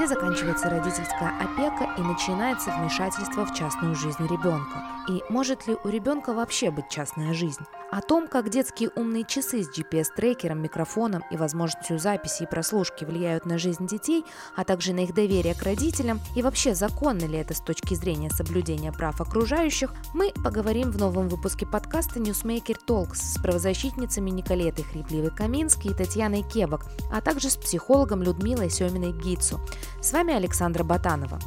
где заканчивается родительская опека и начинается вмешательство в частную жизнь ребенка. И может ли у ребенка вообще быть частная жизнь? О том, как детские умные часы с GPS-трекером, микрофоном и возможностью записи и прослушки влияют на жизнь детей, а также на их доверие к родителям и вообще законно ли это с точки зрения соблюдения прав окружающих, мы поговорим в новом выпуске подкаста Newsmaker Talks с правозащитницами Николетой Хрипливой-Каминской и Татьяной Кебок, а также с психологом Людмилой Семиной-Гицу. С вами Александра Батанова.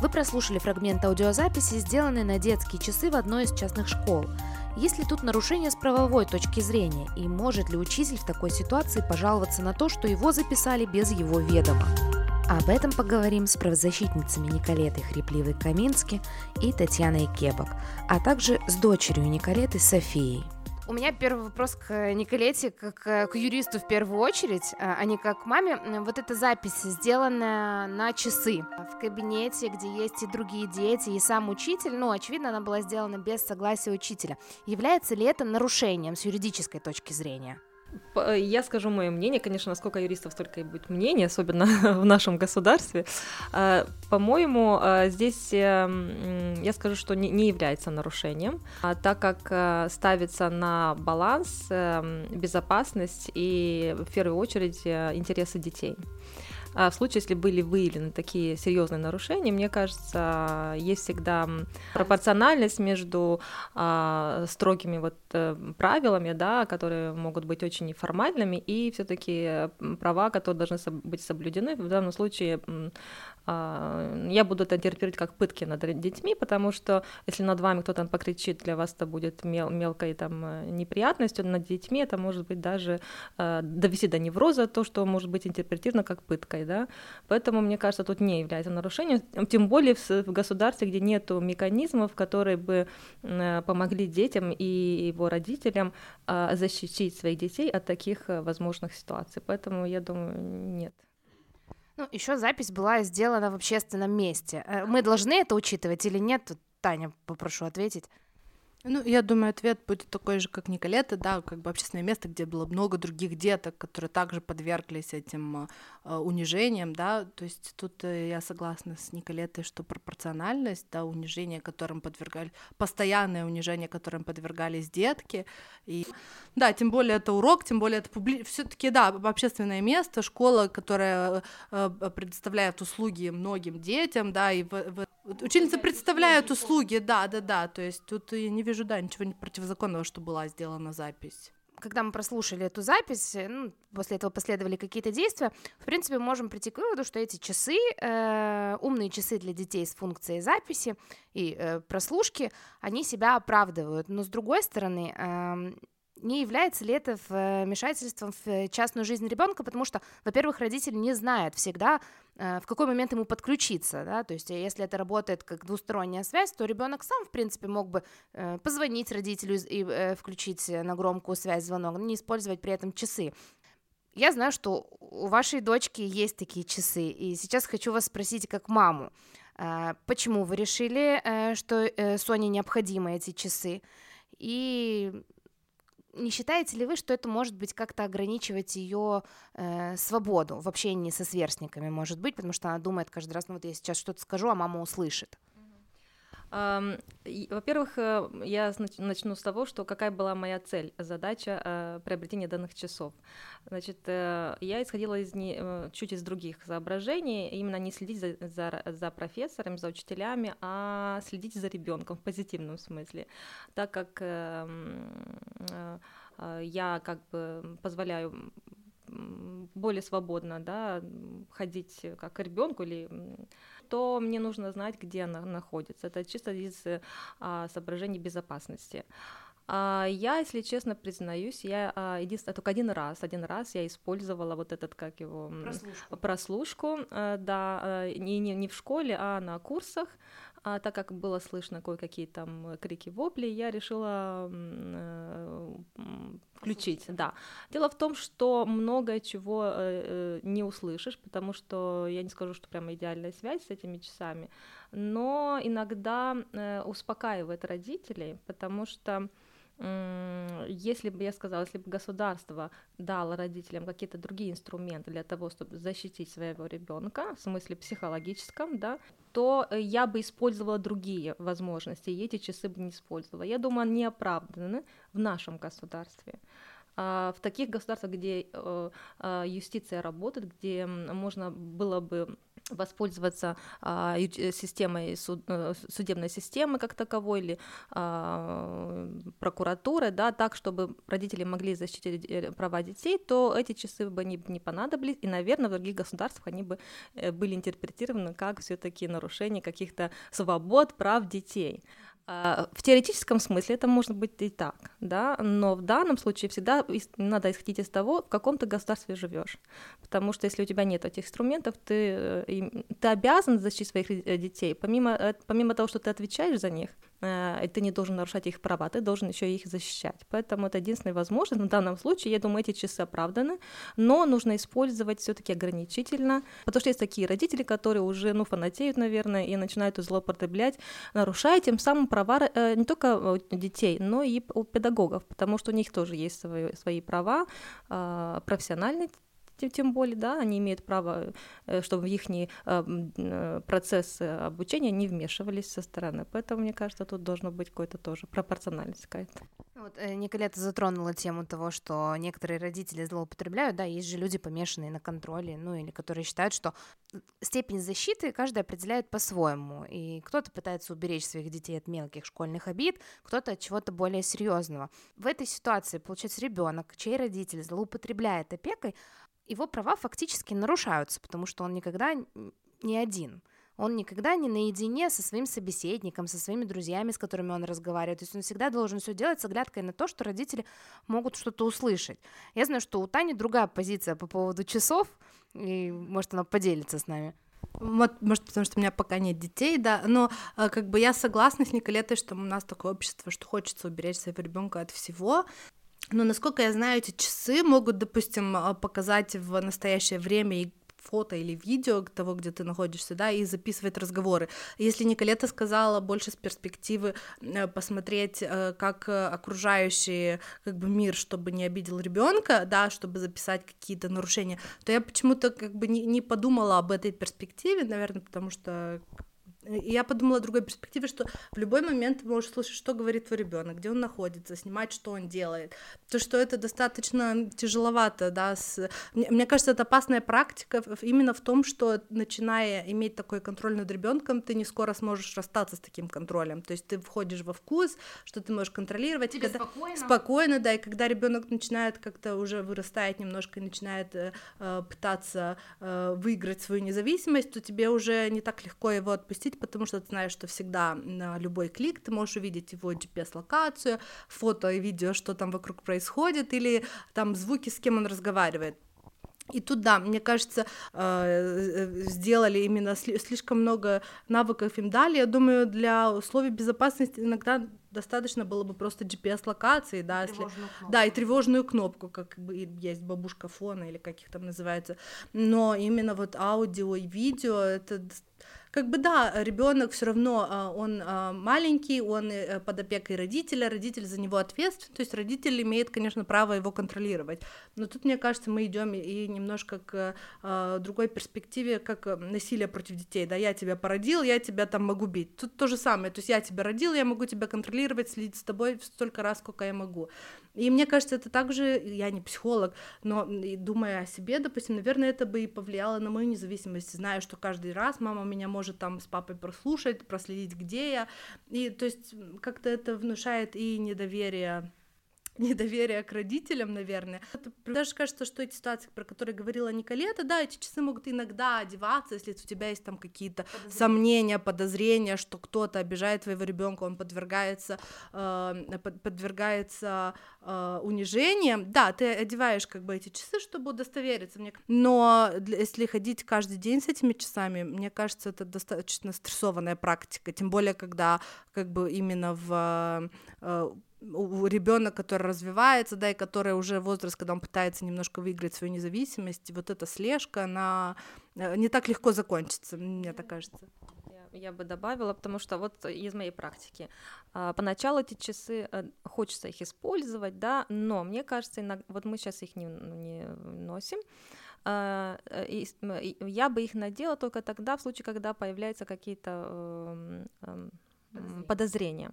Вы прослушали фрагмент аудиозаписи, сделанный на детские часы в одной из частных школ. Есть ли тут нарушение с правовой точки зрения, и может ли учитель в такой ситуации пожаловаться на то, что его записали без его ведома? Об этом поговорим с правозащитницами Николетой Хрипливой-Камински и Татьяной Кебок, а также с дочерью Николеты Софией. У меня первый вопрос к Николете, как к юристу в первую очередь, а, а не как к маме. Вот эта запись, сделанная на часы в кабинете, где есть и другие дети, и сам учитель, ну, очевидно, она была сделана без согласия учителя. Является ли это нарушением с юридической точки зрения? Э, я скажу мое мнение, конечно, насколько юристов столько и будет мнений, особенно в нашем государстве. А, по-моему, а, здесь эм, я скажу, что не является нарушением, а так как э, ставится на баланс эм, безопасность и в первую очередь э, интересы детей. А в случае, если были выявлены такие серьезные нарушения, мне кажется, есть всегда пропорциональность между а, строгими вот э, правилами, да, которые могут быть очень неформальными, и все-таки права, которые должны быть соблюдены. В данном случае я буду это интерпретировать как пытки над детьми, потому что если над вами кто-то покричит, для вас это будет мел мелкой там э, неприятностью, над детьми это может быть даже э, довести до невроза, то, что может быть интерпретировано как пыткой да, поэтому, мне кажется, тут не является нарушением, тем более в, государстве, где нет механизмов, которые бы э, помогли детям и его родителям э, защитить своих детей от таких возможных ситуаций, поэтому я думаю, нет. Ну, еще запись была сделана в общественном месте. Мы должны это учитывать или нет? Таня, попрошу ответить. Ну, я думаю, ответ будет такой же, как Николета, да, как бы общественное место, где было много других деток, которые также подверглись этим э, унижениям, да, то есть тут э, я согласна с Николетой, что пропорциональность, да, унижение, которым подвергались, постоянное унижение, которым подвергались детки, и, да, тем более это урок, тем более это публи... все таки да, общественное место, школа, которая э, предоставляет услуги многим детям, да, и в, в Ученица представляет услуги, да, да, да. То есть тут я не вижу, да, ничего противозаконного, что была сделана запись. Когда мы прослушали эту запись, ну, после этого последовали какие-то действия, в принципе, можем прийти к выводу, что эти часы, э, умные часы для детей с функцией записи и э, прослушки, они себя оправдывают. Но с другой стороны, э, не является ли это вмешательством в частную жизнь ребенка, потому что, во-первых, родитель не знает всегда, э, в какой момент ему подключиться, да, то есть если это работает как двусторонняя связь, то ребенок сам, в принципе, мог бы э, позвонить родителю и э, включить на громкую связь звонок, но не использовать при этом часы. Я знаю, что у вашей дочки есть такие часы, и сейчас хочу вас спросить как маму, почему вы решили, что Соне необходимы эти часы, и не считаете ли вы, что это может быть как-то ограничивать ее э, свободу в общении со сверстниками, может быть, потому что она думает каждый раз, ну вот я сейчас что-то скажу, а мама услышит? Во-первых, э, я начну с того, что какая была моя цель, задача э, приобретения данных часов. Значит, э, я исходила из не, чуть из других соображений, именно не следить за, за, за профессором, за учителями, а следить за ребенком в позитивном смысле, так как я как бы позволяю более свободно да, ходить как ребенку или то мне нужно знать, где она находится. Это чисто из а, соображений безопасности. А, я, если честно признаюсь, я а, единственное, только один раз, один раз я использовала вот этот, как его, прослушку, прослушку а, да, не, не, не в школе, а на курсах, а так как было слышно кое-какие там крики, вопли, я решила э, включить, да. Дело в том, что много чего э, э, не услышишь, потому что я не скажу, что прямо идеальная связь с этими часами, но иногда э, успокаивает родителей, потому что если бы я сказала, если бы государство дало родителям какие-то другие инструменты для того, чтобы защитить своего ребенка, в смысле психологическом, да, то э, я бы использовала другие возможности, и эти часы бы не использовала. Я думаю, они оправданы в нашем государстве. А в таких государствах, где э, э, юстиция работает, где можно было бы воспользоваться а, э, системой суд, э, судебной системы как таковой или а, прокуратуры, да, так, чтобы родители могли защитить э, права детей, то эти часы бы не, не понадобились, и, наверное, в других государствах они бы были интерпретированы как все-таки нарушение каких-то свобод, прав детей. А, в теоретическом смысле это может быть и так, да, но в данном случае всегда надо исходить из того, в каком ты государстве живешь, потому что если у тебя нет этих инструментов, ты, э, ты обязан защитить своих э, детей, помимо, э, помимо того, что ты отвечаешь за них, ты не должен нарушать их права, ты должен еще их защищать. Поэтому это единственная возможность. В данном случае, я думаю, эти часы оправданы, но нужно использовать все-таки ограничительно, потому что есть такие родители, которые уже, ну, фанатеют, наверное, и начинают злоупотреблять, нарушая тем самым права э, не только детей, но и у педагогов, потому что у них тоже есть свои, свои права а, профессиональные тем, тем более, да, они имеют право, э, чтобы в их э, э, процесс обучения не вмешивались со стороны. Поэтому, мне кажется, тут должно быть какой-то тоже пропорциональность какая-то. Вот Николета затронула тему того, что некоторые родители злоупотребляют, да, есть же люди, помешанные на контроле, ну или которые считают, что степень защиты каждый определяет по-своему, и кто-то пытается уберечь своих детей от мелких школьных обид, кто-то от чего-то более серьезного. В этой ситуации, получается, ребенок, чей родитель злоупотребляет опекой, его права фактически нарушаются, потому что он никогда не один. Он никогда не наедине со своим собеседником, со своими друзьями, с которыми он разговаривает. То есть он всегда должен все делать с оглядкой на то, что родители могут что-то услышать. Я знаю, что у Тани другая позиция по поводу часов, и может она поделится с нами. Может, потому что у меня пока нет детей, да, но э, как бы я согласна с Николетой, что у нас такое общество, что хочется уберечь своего ребенка от всего, но, насколько я знаю, эти часы могут, допустим, а, показать в настоящее время и фото или видео того, где ты находишься, да, и записывать разговоры. Если Николета сказала больше с перспективы э, посмотреть, э, как окружающий как бы мир, чтобы не обидел ребенка, да, чтобы записать какие-то нарушения, то я почему-то как бы не, не подумала об этой перспективе, наверное, потому что и я подумала о другой перспективе, что в любой момент ты можешь слышать, что говорит твой ребенок, где он находится, снимать, что он делает. То, что это достаточно тяжеловато, да. С... Мне, мне кажется, это опасная практика именно в том, что начиная иметь такой контроль над ребенком, ты не скоро сможешь расстаться с таким контролем. То есть ты входишь во вкус, что ты можешь контролировать. Тебе когда... спокойно. Спокойно, да. И когда ребенок начинает как-то уже вырастает немножко и начинает э, э, пытаться э, выиграть свою независимость, то тебе уже не так легко его отпустить увидеть, потому что ты знаешь, что всегда на любой клик ты можешь увидеть его GPS-локацию, фото и видео, что там вокруг происходит, или там звуки, с кем он разговаривает. И тут, да, мне кажется, э, сделали именно слишком много навыков им дали. Я думаю, для условий безопасности иногда достаточно было бы просто GPS-локации, да, если... да, и тревожную кнопку, как бы есть бабушка фона или как их там называется. Но именно вот аудио и видео это как бы да, ребенок все равно, а, он а, маленький, он э, под опекой родителя, родитель за него ответственен, то есть родитель имеет, конечно, право его контролировать. Но тут, мне кажется, мы идем и немножко к а, другой перспективе, как э, насилие против детей, да, я тебя породил, я тебя там могу бить. Тут то же самое, то есть я тебя родил, я могу тебя контролировать, следить с тобой столько раз, сколько я могу. И мне кажется, это также, я не психолог, но думая о себе, допустим, наверное, это бы и повлияло на мою независимость, зная, что каждый раз мама меня может там с папой прослушать, проследить, где я, и то есть как-то это внушает и недоверие недоверие к родителям, наверное. Даже кажется, что эти ситуации, про которые говорила Николета, да, эти часы могут иногда одеваться, если у тебя есть там какие-то сомнения, подозрения, что кто-то обижает твоего ребенка, он подвергается, э, подвергается э, унижением. Да, ты одеваешь как бы эти часы, чтобы удостовериться. Мне... Но если ходить каждый день с этими часами, мне кажется, это достаточно стрессованная практика, тем более, когда как бы именно в э, у ребенок, который развивается, да, и который уже возраст, когда он пытается немножко выиграть свою независимость, вот эта слежка, она э, не так легко закончится, мне так кажется. Я бы добавила, потому что вот из моей практики. А, поначалу эти часы, э, хочется их использовать, да, но мне кажется, вот мы сейчас их не, не носим, а, э, я бы их надела только тогда, в случае, когда появляются какие-то эм, эм, подозрения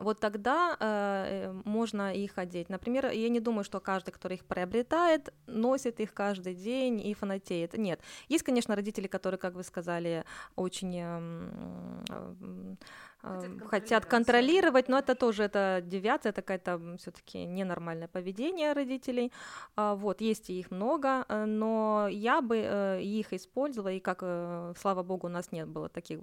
вот тогда э, можно их одеть. Например, я не думаю, что каждый, кто их приобретает, носит их каждый день и фанатеет. Нет. Есть, конечно, родители, которые, как вы сказали, очень э, э, хотят, хотят контролировать, но это тоже это девиация, это какая-то все-таки ненормальное поведение родителей. А, вот, есть их много, э, но я бы э, их использовала, и как, э, слава богу, у нас нет было таких,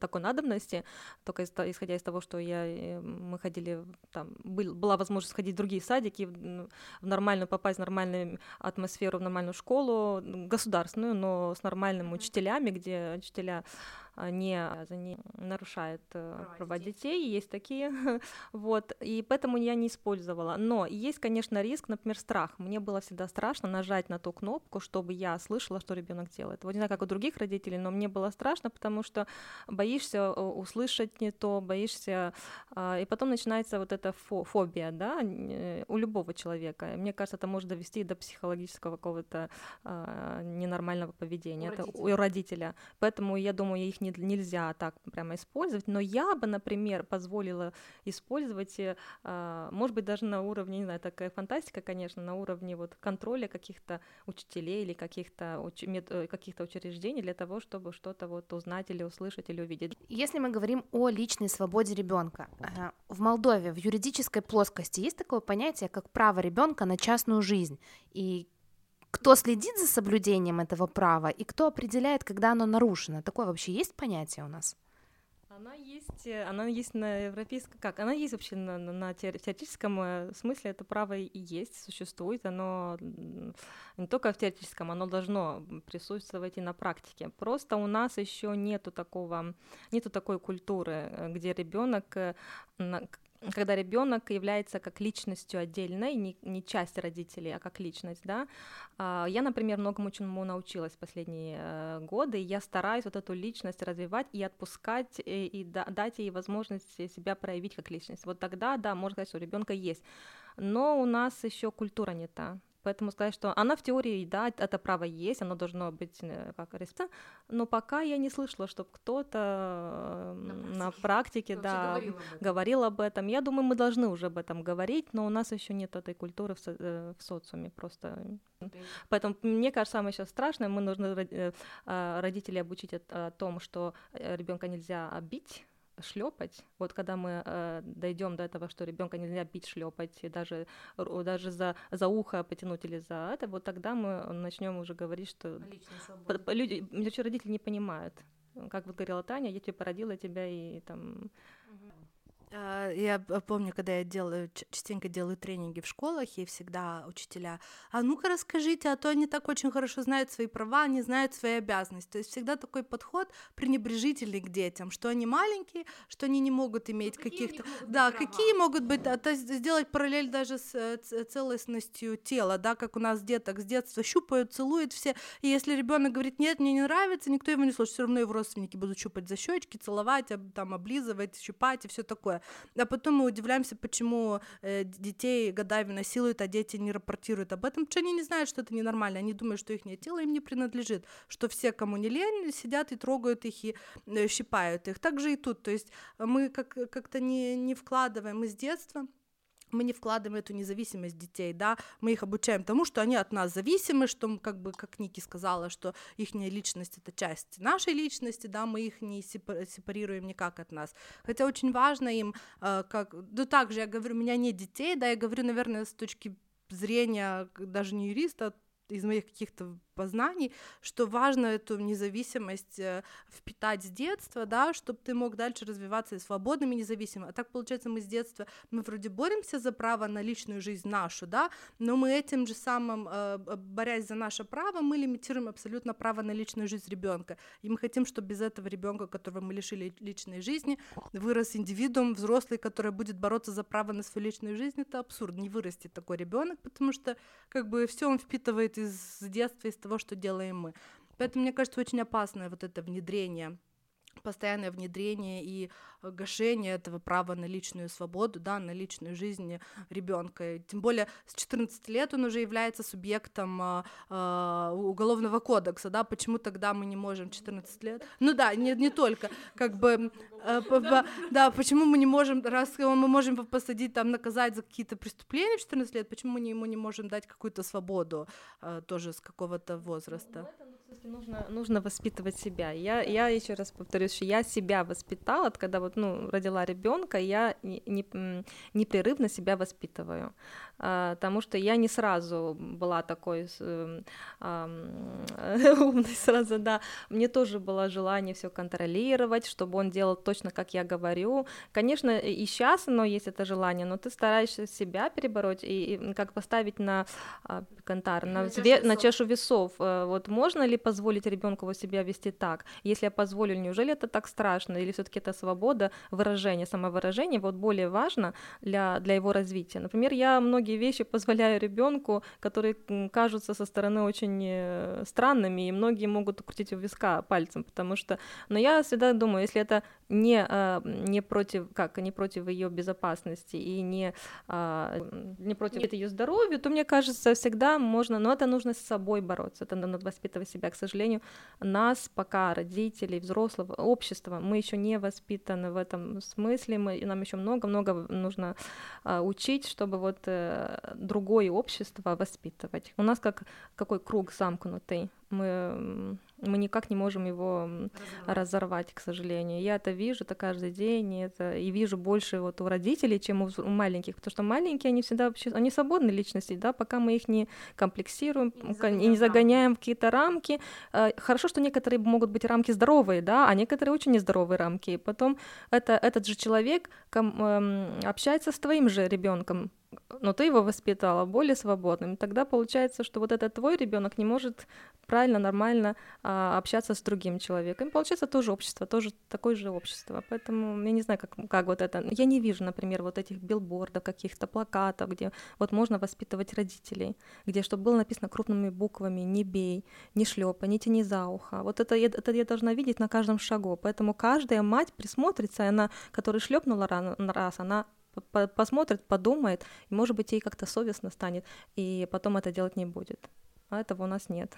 такой надобности, только исходя из того, что я, мы ходили, там, был, была возможность ходить в другие садики, в, нормальную, попасть в нормальную атмосферу, в нормальную школу, государственную, но с нормальными учителями, где учителя не, не нарушает э, права, права детей. детей, есть такие, вот, и поэтому я не использовала. Но есть, конечно, риск, например, страх. Мне было всегда страшно нажать на ту кнопку, чтобы я слышала, что ребенок делает. Вот не знаю, как у других родителей, но мне было страшно, потому что боишься э, услышать не то, боишься, а, и потом начинается вот эта фобия, да, э, у любого человека. Мне кажется, это может довести до психологического какого-то а, ненормального поведения у, это родителя. у родителя. Поэтому я думаю, их не, нельзя так прямо использовать, но я бы, например, позволила использовать, э, а, может быть, даже на уровне, не знаю, такая фантастика, конечно, на уровне вот контроля каких-то учителей или каких-то э, каких-то учреждений для того, чтобы что-то вот узнать или услышать или увидеть. Если мы говорим о личной свободе ребенка, в Молдове в юридической плоскости есть такое понятие, как право ребенка на частную жизнь, и кто следит за соблюдением этого права и кто определяет, когда оно нарушено. Такое вообще есть понятие у нас? Она есть, э, она есть на европейском, как, она есть вообще на, на теоретическом э, смысле, это право и есть, существует, оно не только в теоретическом, оно должно присутствовать и на практике. Просто у нас еще нету такого, нету такой культуры, э, где ребенок когда ребенок является как личностью отдельной, не, не часть родителей, а как личность, да. А, я, например, многому чему научилась в последние э, годы, и я стараюсь вот эту личность развивать и отпускать, и, и дать ей возможность себя проявить как личность. Вот тогда, да, можно сказать, что у ребенка есть. Но у нас еще культура не та. Поэтому сказать, что она в теории, да, это право есть, оно должно быть э, как респекта, но пока я не слышала, чтобы кто-то э, на, на практике, да, говорил об, говорил об этом. Я думаю, мы должны уже об этом говорить, но у нас еще нет этой культуры в, со, э, в социуме просто. Поэтому мне кажется, самое сейчас страшное, мы нужны а, родителей обучить о, о том, что ребенка нельзя бить шлепать. Вот когда мы э, дойдем до этого, что ребенка нельзя бить, шлепать, и даже, даже за, за ухо потянуть или за это, вот тогда мы начнем уже говорить, что люди, родители не понимают. Как вот говорила Таня, я тебе породила тебя и там я помню, когда я делаю, частенько делаю тренинги в школах, и всегда учителя, а ну-ка расскажите, а то они так очень хорошо знают свои права, не знают свои обязанности. То есть всегда такой подход пренебрежительный к детям, что они маленькие, что они не могут иметь ну, каких-то... Да, права? какие могут быть, а, то сделать параллель даже с э, целостностью тела, да, как у нас деток с детства щупают, целуют все, и если ребенок говорит, нет, мне не нравится, никто его не слушает, все равно его родственники будут щупать за щечки, целовать, там, облизывать, щупать и все такое. А потом мы удивляемся, почему э, детей годами насилуют, а дети не рапортируют об этом, потому что они не знают, что это ненормально. Они думают, что их тело им не принадлежит, что все, кому не лень, сидят и трогают их и э, щипают их. Так же и тут. То есть мы как- как-то не, не вкладываем из детства мы не вкладываем эту независимость детей, да, мы их обучаем тому, что они от нас зависимы, что, как бы, как Ники сказала, что их личность — это часть нашей личности, да, мы их не сепарируем никак от нас. Хотя очень важно им, э, как, ну, также я говорю, у меня нет детей, да, я говорю, наверное, с точки зрения даже не юриста, из моих каких-то познаний, что важно эту независимость э, впитать с детства, да, чтобы ты мог дальше развиваться и свободным и независимым. А так, получается, мы с детства, мы вроде боремся за право на личную жизнь нашу, да, но мы этим же самым, э, борясь за наше право, мы лимитируем абсолютно право на личную жизнь ребенка. И мы хотим, чтобы без этого ребенка, которого мы лишили личной жизни, вырос индивидуум, взрослый, который будет бороться за право на свою личную жизнь. Это абсурд, не вырастет такой ребенок, потому что как бы все он впитывает из детства, из того, что делаем мы. Поэтому, мне кажется, очень опасное вот это внедрение постоянное внедрение и гашение этого права на личную свободу, да, на личную жизнь ребенка. Тем более с 14 лет он уже является субъектом э, уголовного кодекса, да, почему тогда мы не можем 14 лет? Ну да, не, не только, как бы, э, да, почему мы не можем, раз мы можем посадить, там, наказать за какие-то преступления в 14 лет, почему мы не, ему не можем дать какую-то свободу э, тоже с какого-то возраста? Ну, нужно, нужно воспитывать себя. Я, я еще раз повторюсь, что я себя воспитала, когда вот, ну, родила ребенка, я не, не, непрерывно себя воспитываю, потому что я не сразу была такой э, э, умной сразу, да. Мне тоже было желание все контролировать, чтобы он делал точно, как я говорю. Конечно, и сейчас оно есть это желание, но ты стараешься себя перебороть и, и как поставить на а, кантар, на, на, чашу, на чашу весов. Э, вот можно ли позволить ребенку вот себя вести так? Если я позволю, неужели это так страшно? Или все-таки это свобода выражения, самовыражения вот более важно для, для его развития? Например, я многие вещи позволяю ребенку, которые кажутся со стороны очень э, странными, и многие могут укрутить у виска пальцем, потому что... Но я всегда думаю, если это не, э, не против, как, не против ее безопасности и не, не против ее здоровья, то мне кажется, всегда можно, но это нужно с собой бороться, это надо воспитывать себя. К сожалению, нас пока, родителей, взрослого, общества, мы еще не воспитаны в этом смысле, мы, нам еще много-много нужно а, учить, чтобы вот э, другое общество воспитывать. У нас как какой круг замкнутый, мы мы никак не можем его разорвать. разорвать, к сожалению. Я это вижу, это каждый день, и, это, и вижу больше вот у родителей, чем у, у маленьких, потому что маленькие, они всегда вообще, они свободные личности, да, пока мы их не комплексируем и не загоняем, и не загоняем в какие-то рамки. Э, хорошо, что некоторые могут быть рамки здоровые, да, а некоторые очень нездоровые рамки. И потом это, этот же человек эм, общается с твоим же ребенком, но ты его воспитала более свободным, тогда получается, что вот этот твой ребенок не может правильно, нормально а, общаться с другим человеком. получается тоже общество, тоже такое же общество. Поэтому я не знаю, как, как вот это. Я не вижу, например, вот этих билбордов, каких-то плакатов, где вот можно воспитывать родителей, где чтобы было написано крупными буквами «не бей», «не шлепай», «не тяни за ухо». Вот это, это я должна видеть на каждом шагу. Поэтому каждая мать присмотрится, и она, которая шлепнула раз, она посмотрит, подумает, и, может быть, ей как-то совестно станет, и потом это делать не будет. А этого у нас нет.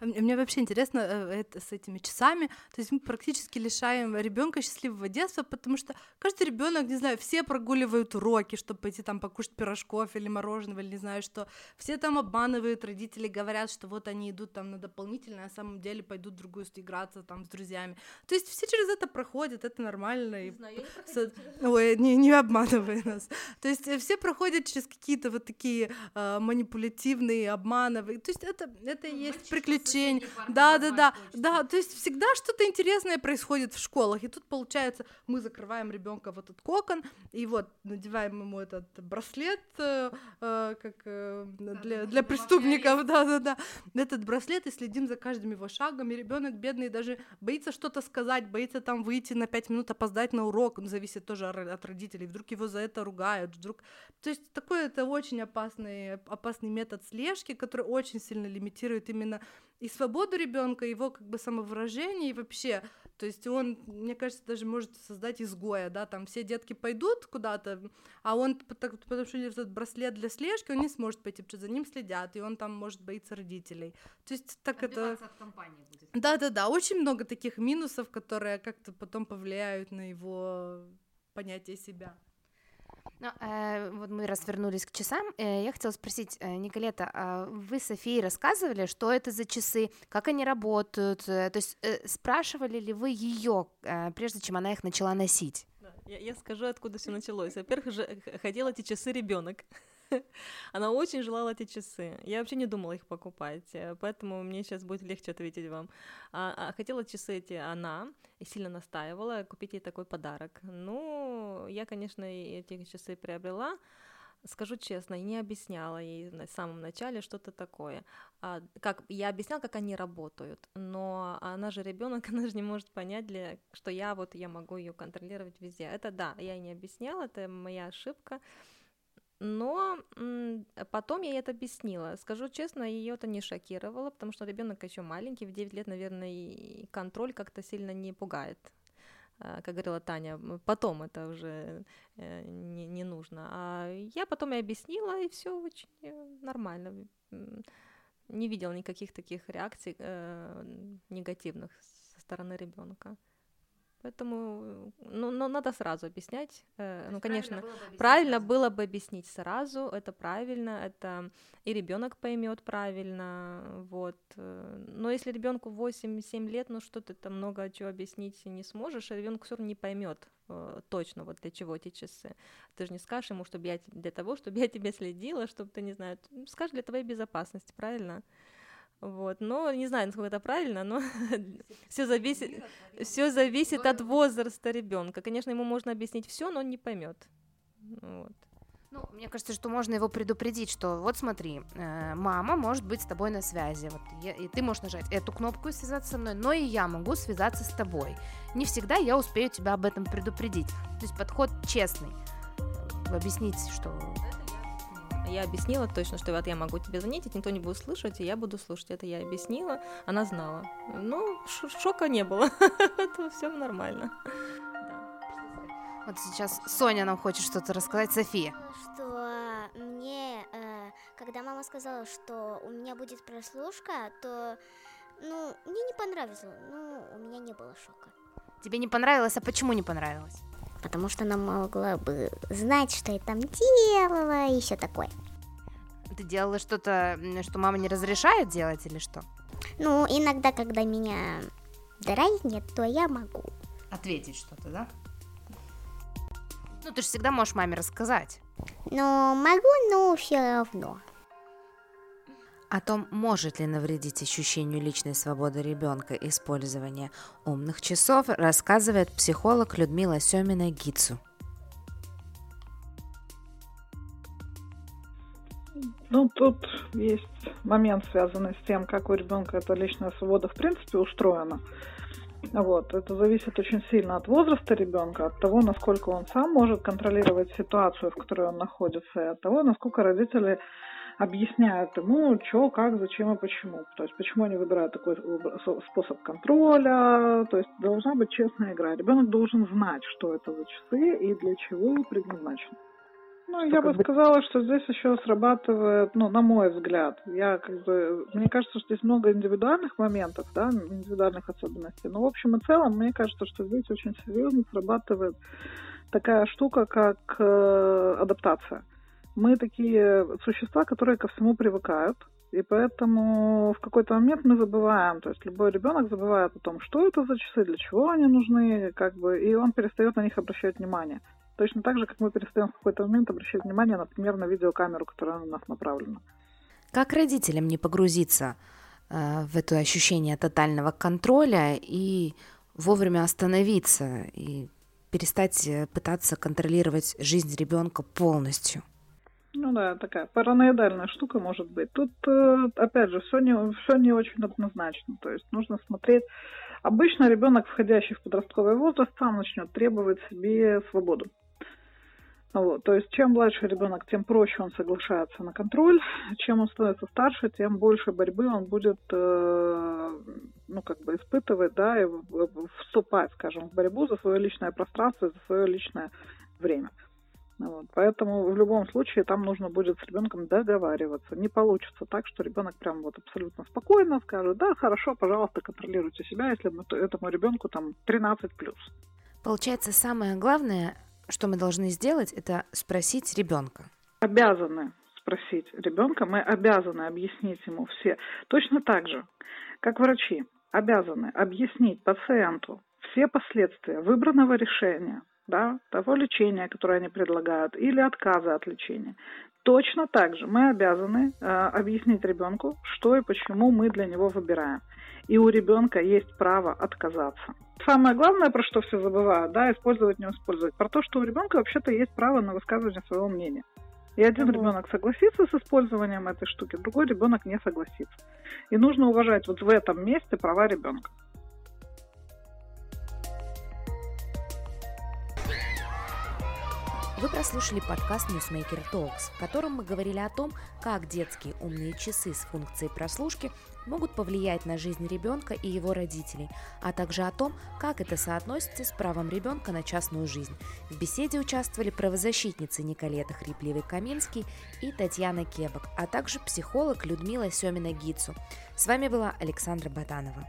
Мне вообще интересно э, это с этими часами. То есть мы практически лишаем ребенка счастливого детства, потому что каждый ребенок, не знаю, все прогуливают уроки, чтобы пойти там покушать пирожков или мороженого, или не знаю что. Все там обманывают, родители говорят, что вот они идут там на дополнительное, а на самом деле пойдут в другую играться там с друзьями. То есть все через это проходят, это нормально. Не знаю, я не Ой, не, не обманывай нас. То есть все проходят через какие-то вот такие э, манипулятивные, обмановые. То есть это, это ну, есть приключения приключений. Да, да, да, да. То есть всегда что-то интересное происходит в школах. И тут получается, мы закрываем ребенка в этот кокон, и вот надеваем ему этот браслет, э, э, как э, для, для преступников, да, да, да. Этот браслет и следим за каждым его шагом. И ребенок бедный даже боится что-то сказать, боится там выйти на пять минут, опоздать на урок. Он зависит тоже от родителей. Вдруг его за это ругают, вдруг. То есть такой это очень опасный, опасный метод слежки, который очень сильно лимитирует именно и свободу ребенка, его как бы самовыражение и вообще, то есть он, мне кажется, даже может создать изгоя, да, там все детки пойдут куда-то, а он, потому что этот браслет для слежки, он не сможет пойти, потому что за ним следят, и он там может боиться родителей. То есть так Отбиваться это... от компании будет. Да-да-да, очень много таких минусов, которые как-то потом повлияют на его понятие себя. Ну, э, вот мы раз вернулись к часам, э, я хотела спросить, э, Николета, а вы Софии рассказывали, что это за часы, как они работают, э, то есть э, спрашивали ли вы ее, э, прежде чем она их начала носить? Я, я скажу, откуда все началось. Во-первых, же хотел эти часы ребенок. Она очень желала эти часы. Я вообще не думала их покупать, э, поэтому мне сейчас будет легче ответить вам. А, а хотела часы эти она и сильно настаивала купить ей такой подарок. Ну, я, конечно, эти часы приобрела. Скажу честно, и не объясняла ей на самом начале что-то такое. А, как я объясняла, как они работают, но она же ребенок, она же не может понять, для, что я вот я могу ее контролировать везде. Это да, я не объясняла, это моя ошибка. Но потом я ей это объяснила. Скажу честно, ее это не шокировало, потому что ребенок еще маленький, в 9 лет, наверное, и контроль как-то сильно не пугает. А, как говорила Таня, потом это уже э, не, не нужно. А я потом и объяснила, и все очень э, нормально. Не видела никаких таких реакций э, негативных со стороны ребенка. Поэтому, ну, но надо сразу объяснять. Э, ну, конечно, правильно, было бы, правильно было бы объяснить сразу. Это правильно, это и ребенок поймет правильно, вот. Э, но если ребенку 8-7 лет, ну что ты там много чего объяснить не сможешь, а ребенок все равно не поймет э, точно вот для чего эти часы. Ты же не скажешь ему, чтобы я для того, чтобы я тебе следила, чтобы ты не знаю, скажешь для твоей безопасности, правильно? Вот, но не знаю, насколько это правильно, но все зависит, все зависит от возраста ребенка. Конечно, ему можно объяснить все, но он не поймет. Вот. Ну, мне кажется, что можно его предупредить, что вот смотри, э, мама может быть с тобой на связи, вот, я, и ты можешь нажать эту кнопку и связаться со мной, но и я могу связаться с тобой. Не всегда я успею тебя об этом предупредить. То есть подход честный, объяснить, что я объяснила точно, что вот я могу тебе звонить, и никто не будет слышать, и я буду слушать. Это я объяснила, она знала. Ну, шока не было. Это все нормально. Вот сейчас Соня нам хочет что-то рассказать, София. Что мне, э, когда мама сказала, что у меня будет прослушка, то, ну, мне не понравилось, ну, у меня не было шока. Тебе не понравилось, а почему не понравилось? Потому что она могла бы знать, что я там делала и все такое. Ты делала что-то, что мама не разрешает делать или что? Ну, иногда, когда меня дразнят, то я могу. Ответить что-то, да? Ну, ты же всегда можешь маме рассказать. Ну, могу, но все равно. О том, может ли навредить ощущению личной свободы ребенка использование умных часов, рассказывает психолог Людмила Семина Гицу. Ну, тут есть момент, связанный с тем, как у ребенка эта личная свобода в принципе устроена. Вот. Это зависит очень сильно от возраста ребенка, от того, насколько он сам может контролировать ситуацию, в которой он находится, и от того, насколько родители объясняют ему, что, как, зачем и почему. То есть, почему они выбирают такой способ контроля. То есть, должна быть честная игра. Ребенок должен знать, что это за часы и для чего предназначены. Ну, я бы сказала, что здесь еще срабатывает, ну, на мой взгляд, я как бы, мне кажется, что здесь много индивидуальных моментов, да, индивидуальных особенностей. Но в общем и целом, мне кажется, что здесь очень серьезно срабатывает такая штука, как э, адаптация мы такие существа, которые ко всему привыкают, и поэтому в какой-то момент мы забываем, то есть любой ребенок забывает о том, что это за часы, для чего они нужны, как бы, и он перестает на них обращать внимание. Точно так же, как мы перестаем в какой-то момент обращать внимание, например, на видеокамеру, которая на нас направлена. Как родителям не погрузиться э, в это ощущение тотального контроля и вовремя остановиться и перестать э, пытаться контролировать жизнь ребенка полностью? Ну да, такая параноидальная штука может быть. Тут, э, опять же, все не, все не очень однозначно. То есть нужно смотреть. Обычно ребенок, входящий в подростковый возраст, сам начнет требовать себе свободу. Вот. То есть чем младше ребенок, тем проще он соглашается на контроль. Чем он становится старше, тем больше борьбы он будет э, ну, как бы испытывать, да, и вступать, скажем, в борьбу за свое личное пространство, за свое личное время. Вот. Поэтому в любом случае там нужно будет с ребенком договариваться. Не получится так, что ребенок прям вот абсолютно спокойно скажет, да, хорошо, пожалуйста, контролируйте себя, если этому ребенку там 13 плюс. Получается, самое главное что мы должны сделать, это спросить ребенка. Обязаны спросить ребенка, мы обязаны объяснить ему все. Точно так же, как врачи обязаны объяснить пациенту все последствия выбранного решения, да, того лечения, которое они предлагают, или отказа от лечения. Точно так же мы обязаны э, объяснить ребенку, что и почему мы для него выбираем. И у ребенка есть право отказаться. Самое главное, про что все забывают, да, использовать, не использовать, про то, что у ребенка вообще-то есть право на высказывание своего мнения. И один ребенок согласится с использованием этой штуки, другой ребенок не согласится. И нужно уважать вот в этом месте права ребенка. Вы прослушали подкаст Newsmaker Talks, в котором мы говорили о том, как детские умные часы с функцией прослушки могут повлиять на жизнь ребенка и его родителей, а также о том, как это соотносится с правом ребенка на частную жизнь. В беседе участвовали правозащитницы Николета Хрипливый-Каминский и Татьяна Кебок, а также психолог Людмила Семина-Гицу. С вами была Александра Батанова.